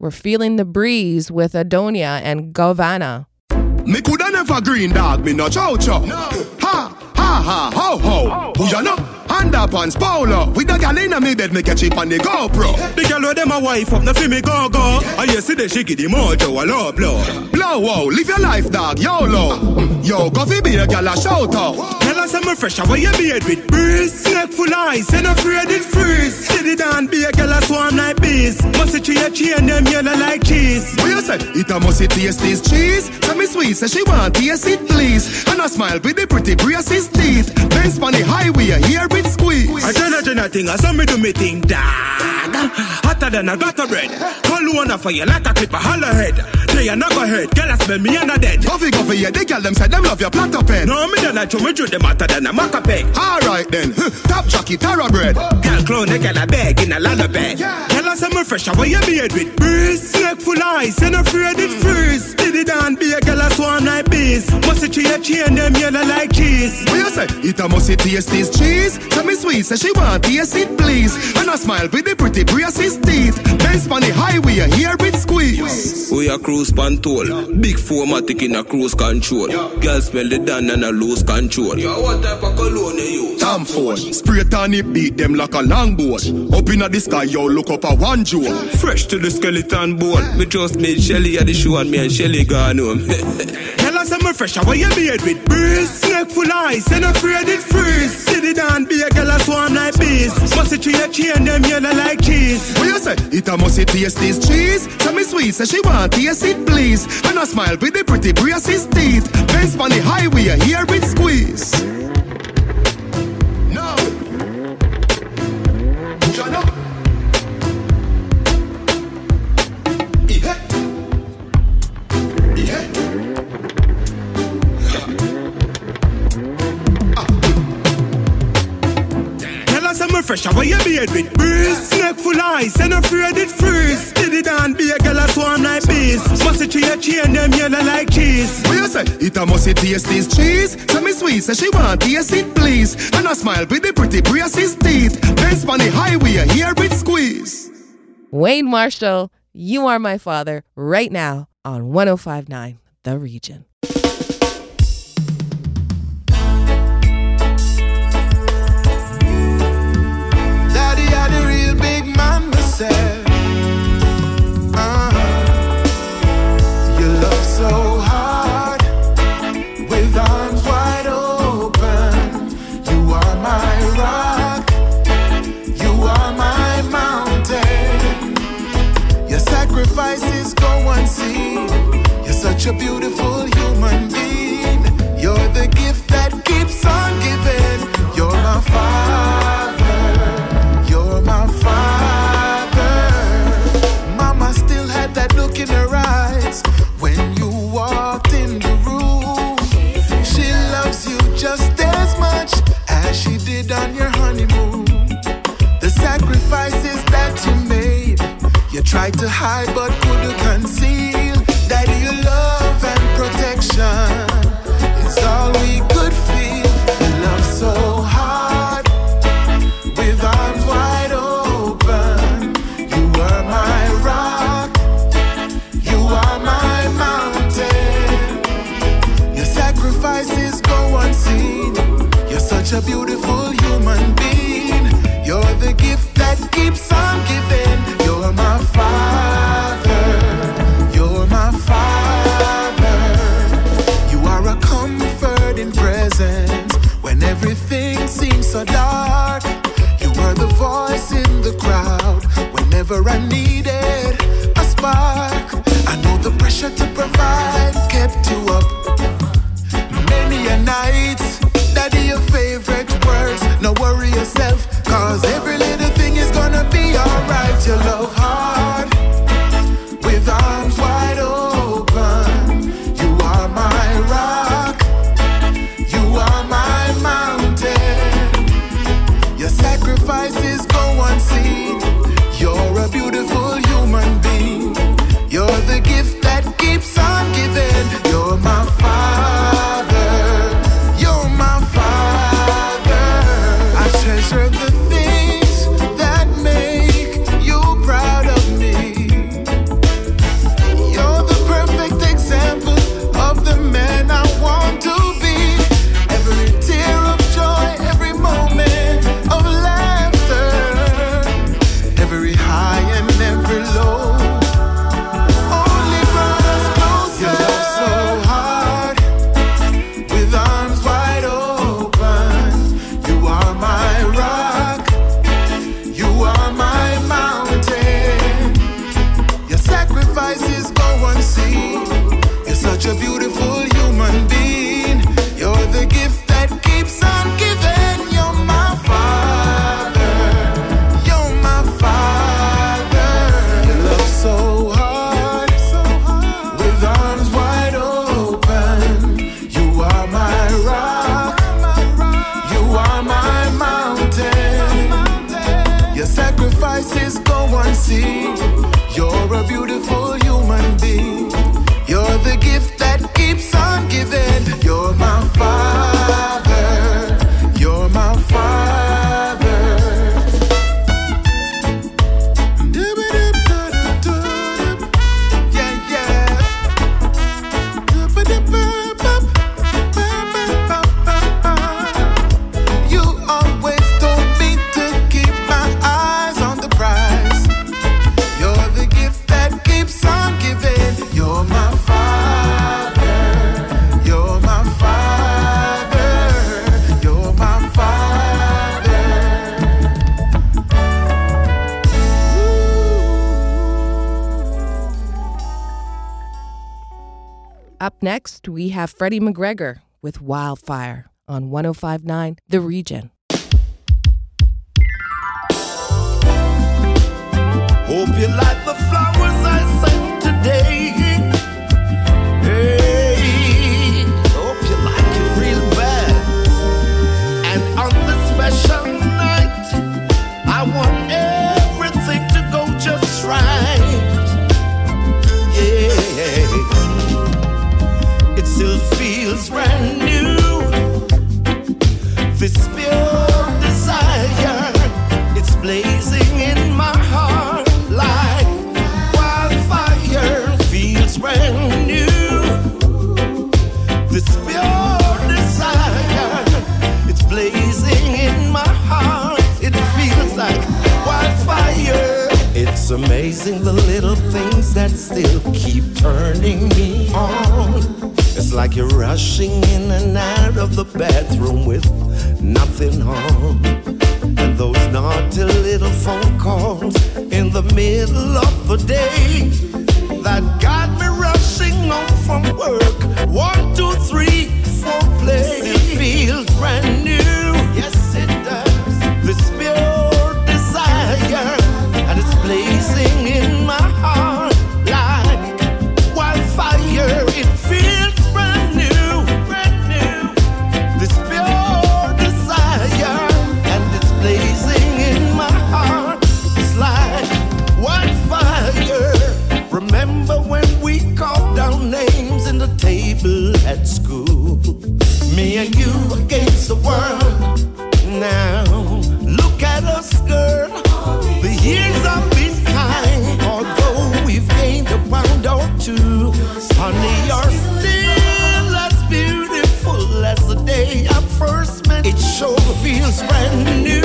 We're feeling the breeze with Aidonia and Govana. Me coulda never green dog, me no chow chow. No. Ha ha ha ho ho. Who ya know? Underpants polo With the gal inna me bed, me catch it on the GoPro. The gal with them a wife up, no fi me go go And you see the she give the mojo a low blow. Blow wow, live your life dog, YOLO. Yo, go fi be a gal a shout out. Tell us I'm fresh, how you beard with breeze? Snake full ice, ain't afraid it freeze. Steady down, be a gal a swarm like bees. Must see tree a chain, them yellow like cheese. What you say? It a must taste this cheese. Tell me sweet, say she want taste it please. And I smile with the pretty braces teeth. Benz on the highway, here with squeeze. I tell you a thing, I saw me do me thing, dog. Hotter than a gutter bread. Call one for you like a clip, a holler head. They are not go head, girl, I smell me and a dead. Coffee, coffee, yeah, they girl them say them love your platter pen. No, me don't like me do them hotter than a maca peg. Alright then, top jockey, tara bread. Girl, clone, they girl a bag in a lullaby. Girl, I say me fresh, how you beard with breeze. Snake full ice, and afraid it freeze. Did it down, be a girl, I swan like bees. Must see tree a chain, them yellow like cheese. What you say? It a must taste this cheese. Tell me sweet, say she want taste it please. And I smile with the pretty braces teeth. Benz on the highway, here with squeeze. We a cruise control. Big formatic in a cruise control. Girl smell the dan and a lose control. Yo, what type of cologne you use? Tom Ford. Spray on it, beat them like a longboard. Up in the sky, yo, look up a one jewel. Fresh to the skeleton bone. Me just made Shelly at the show and me and Shelly gone home. Tell us I'm fresh, how you beard with breeze. Snake full ice, and afraid it freeze. City down, be a girl a swarm like bees. Must see tree a chain, them yellow like cheese. What you say? It a must taste this cheese. Tell me sweet, say she want taste it please. And I smile with the pretty braces teeth. Benz on the highway, here with squeeze. It taste this cheese. Tell me sweet, say she want taste it please. And I smile with the pretty braces teeth. Benz on the highway, here with squeeze. Wayne Marshall, You Are My Father, right now on 1059 The Region. Daddy had a real big man myself. Such a beautiful human being. You're the gift that keeps on giving. You're my father. You're my father. Mama still had that look in her eyes when you walked in the room. She loves you just as much as she did on your honeymoon. The sacrifices that you made, you tried to hide but Next, we have Freddie McGregor with Wildfire on 1059 The Region. Hope you like the flowers I sent today. This pure desire, it's blazing in my heart like wildfire. Feels brand new. This pure desire, it's blazing in my heart. It feels like wildfire. It's amazing the little things that still keep turning me on. It's like you're rushing in and out of the bathroom with nothing on. And those naughty little phone calls in the middle of the day that got me rushing home from work. One, two, three, four, play. It feels brand new. Yes, it does. This pure brand new.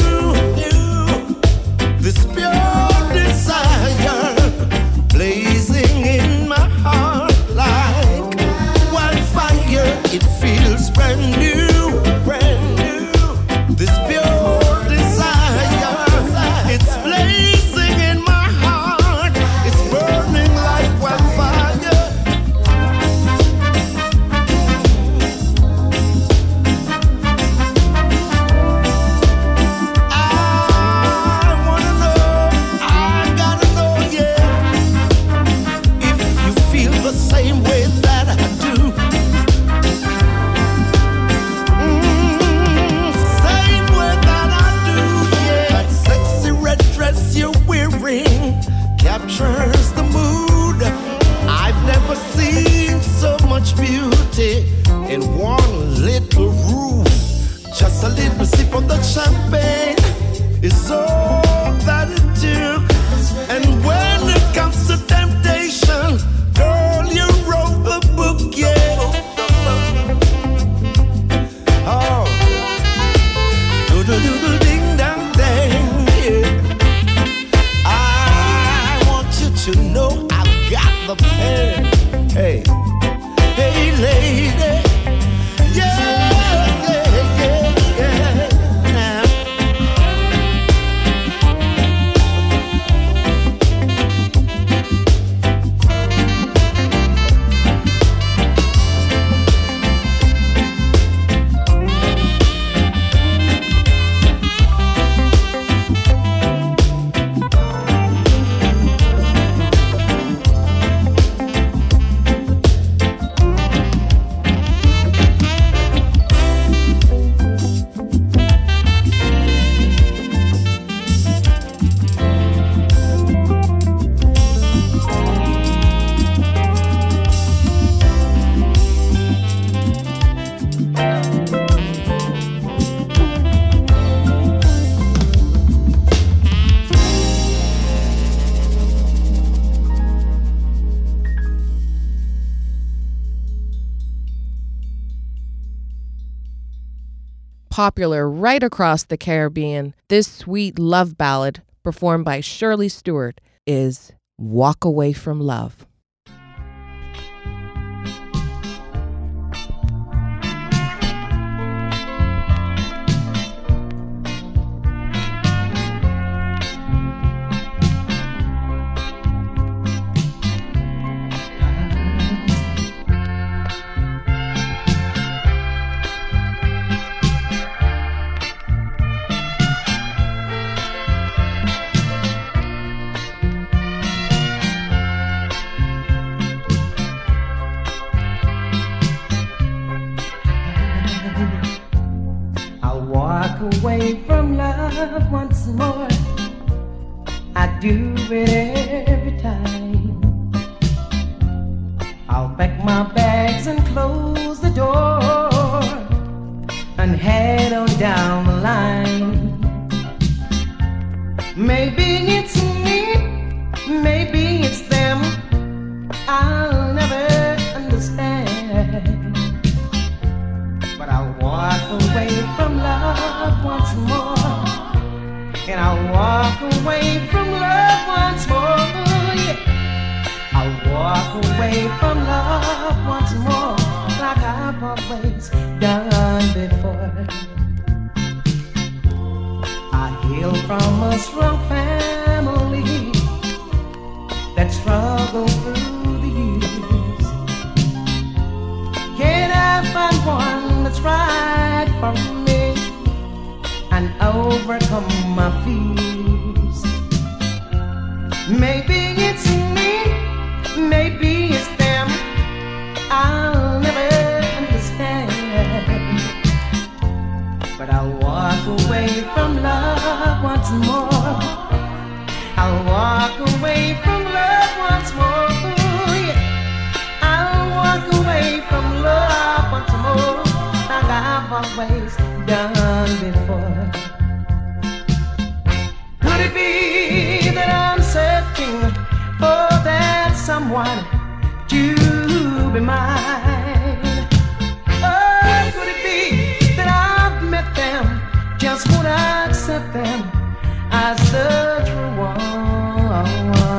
Popular right across the Caribbean, this sweet love ballad, performed by Shirley Stewart, is Walk Away from Love. I do it every time. I'll pack my bags and close the door and head on down the line. Maybe it's me, maybe it's them. I'll never understand. But I'll walk away from love once more. And I'll walk away from love once more. Yeah. I'll walk away from love once more. Like I've always done before. I hail from a strong family that struggled through the years. Can I find one that's right for me and overcome my fears? Maybe it's me, maybe it's them. I'll never understand. But I'll walk away from love once more. I'll walk away from love once more. Yeah. I'll walk away from love once more, I've always done before. Could it be that I'm searching for that someone to be mine? Oh, could it be that I've met them, just won't accept them as the true one?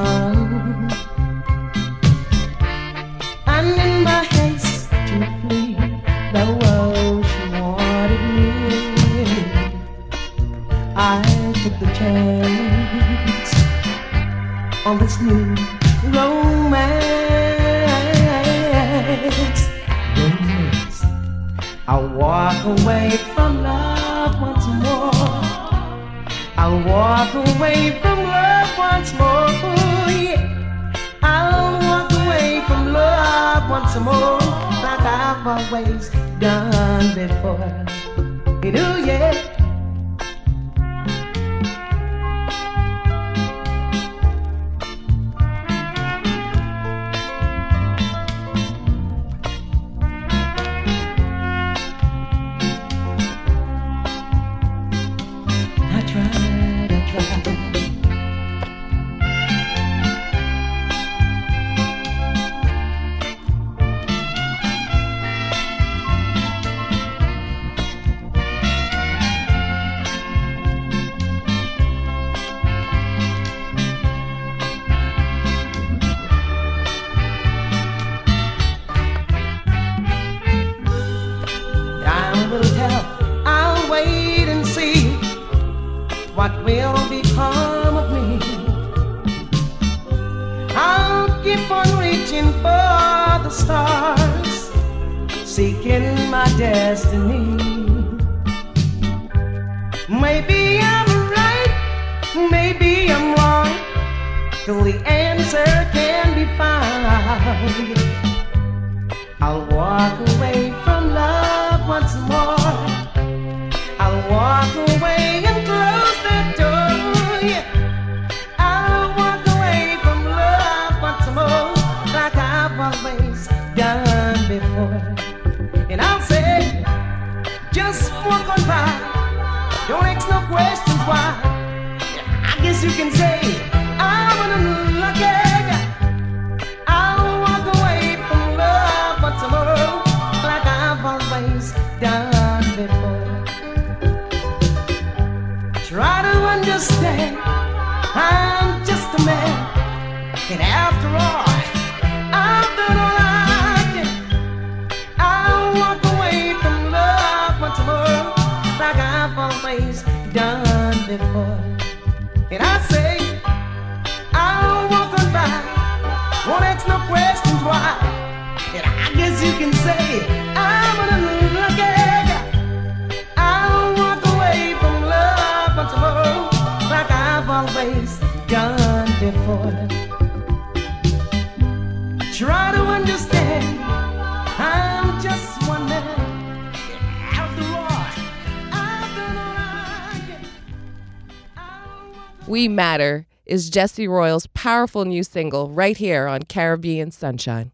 We Matter is Jesse Royal's powerful new single right here on Caribbean Sunshine.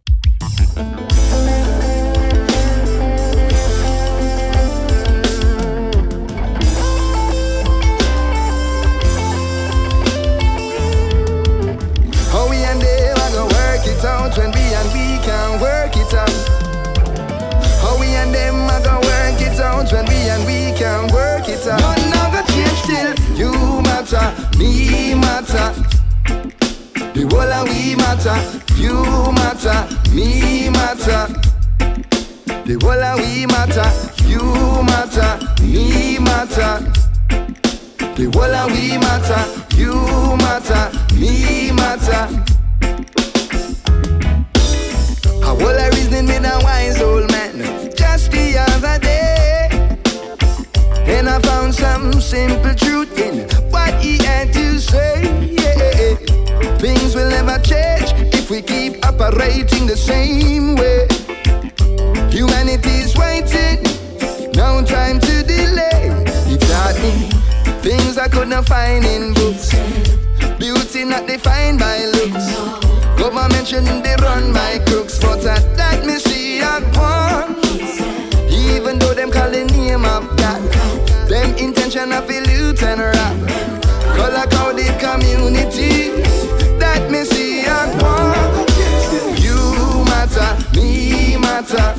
Me matter. The whole of we matter, you matter, me matter. The whole of we matter, you matter, me matter. The whole of we matter, you matter, me matter. A whole reasoning with a wise old man And I found some simple truth in what he had to say. Yeah. Things will never change if we keep operating the same way. Humanity's waiting, no time to delay. He taught me things I could not find in books. Beauty not defined by looks. Government shouldn't they run by crooks, but at that me see a one. Even though them call the name God, them intention of loot and rap. Color coded community, that me see a one. You matter, me matter.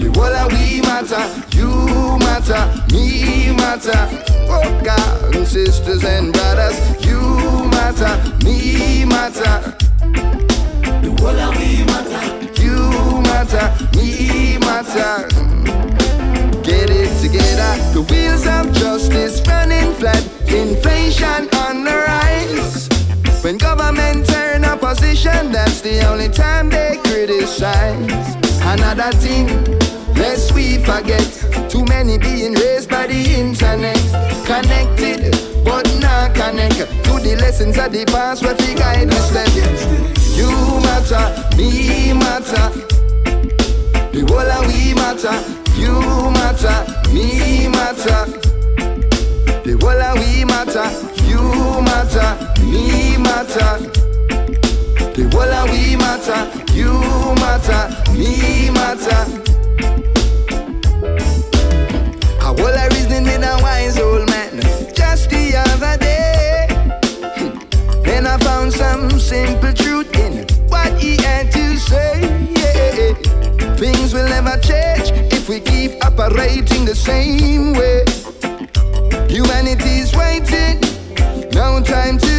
The whole of we matter, you matter, me matter. Oh God, and sisters and brothers, you matter, me matter. The whole of we matter, you matter, me matter. The wheels of justice running flat. Inflation on the rise. When government turn opposition, that's the only time they criticize. Another thing, lest we forget. Too many being raised by the internet. Connected, but not connect to the lessons of the past where we guide us. You matter, me matter. The whole of we matter, you matter, me matter. The whole of we matter, you matter, me matter. The whole of we matter, you matter, me matter. A whole of reasoning with a wise old man just the other day. And I found some simple truth in what he had to say. Yeah. Things will never change we keep operating the same way. Humanity's waiting, no time to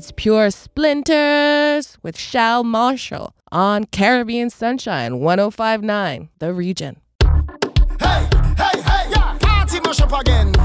It's Pure Splinters with Shal Marshall on Caribbean Sunshine 1059, The Region. Hey, hey, hey, yeah. Party again.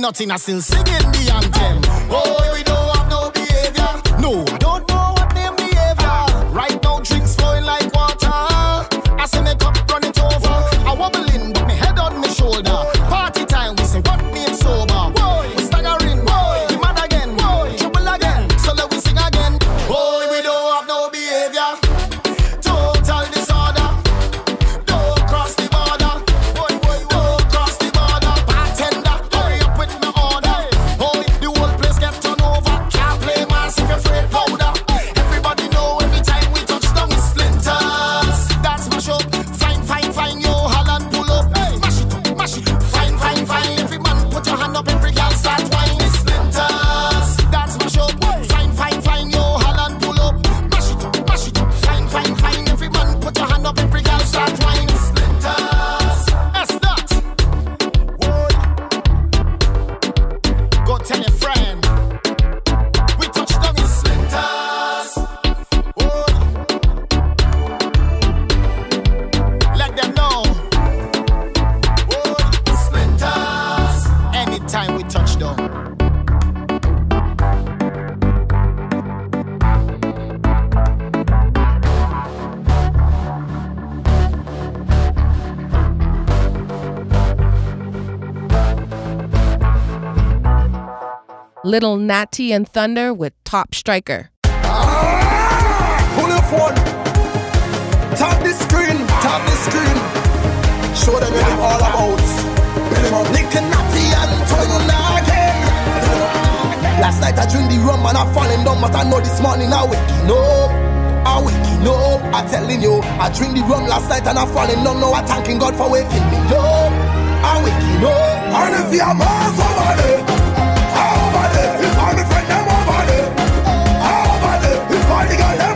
nothing, I still singing beyond them. Oh, we don't want Little Natty and Thunda with Top Striker. Ah, pull your phone. Tap the screen. Tap the screen. Show them what it's all about. Nick and Natty and Thunda again. Last night I dreamed the rum and I falling down, but I know this morning I waking up. I waking up. I'm telling you, I drink the rum last night and I'm falling down. No, I thanking God for waking me up. I'm waking up. And if you're over there over there. If I'm friend, over there. Over there. If the girl,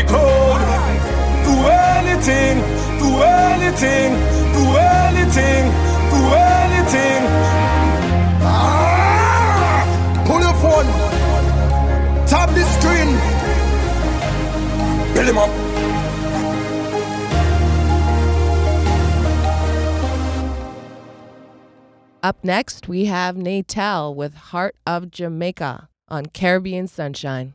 the cold. Do anything, do anything, do anything, do anything. Ah! Pull your phone, tap the screen, build him up. Up next, we have Natel with Heart of Jamaica on Caribbean Sunshine.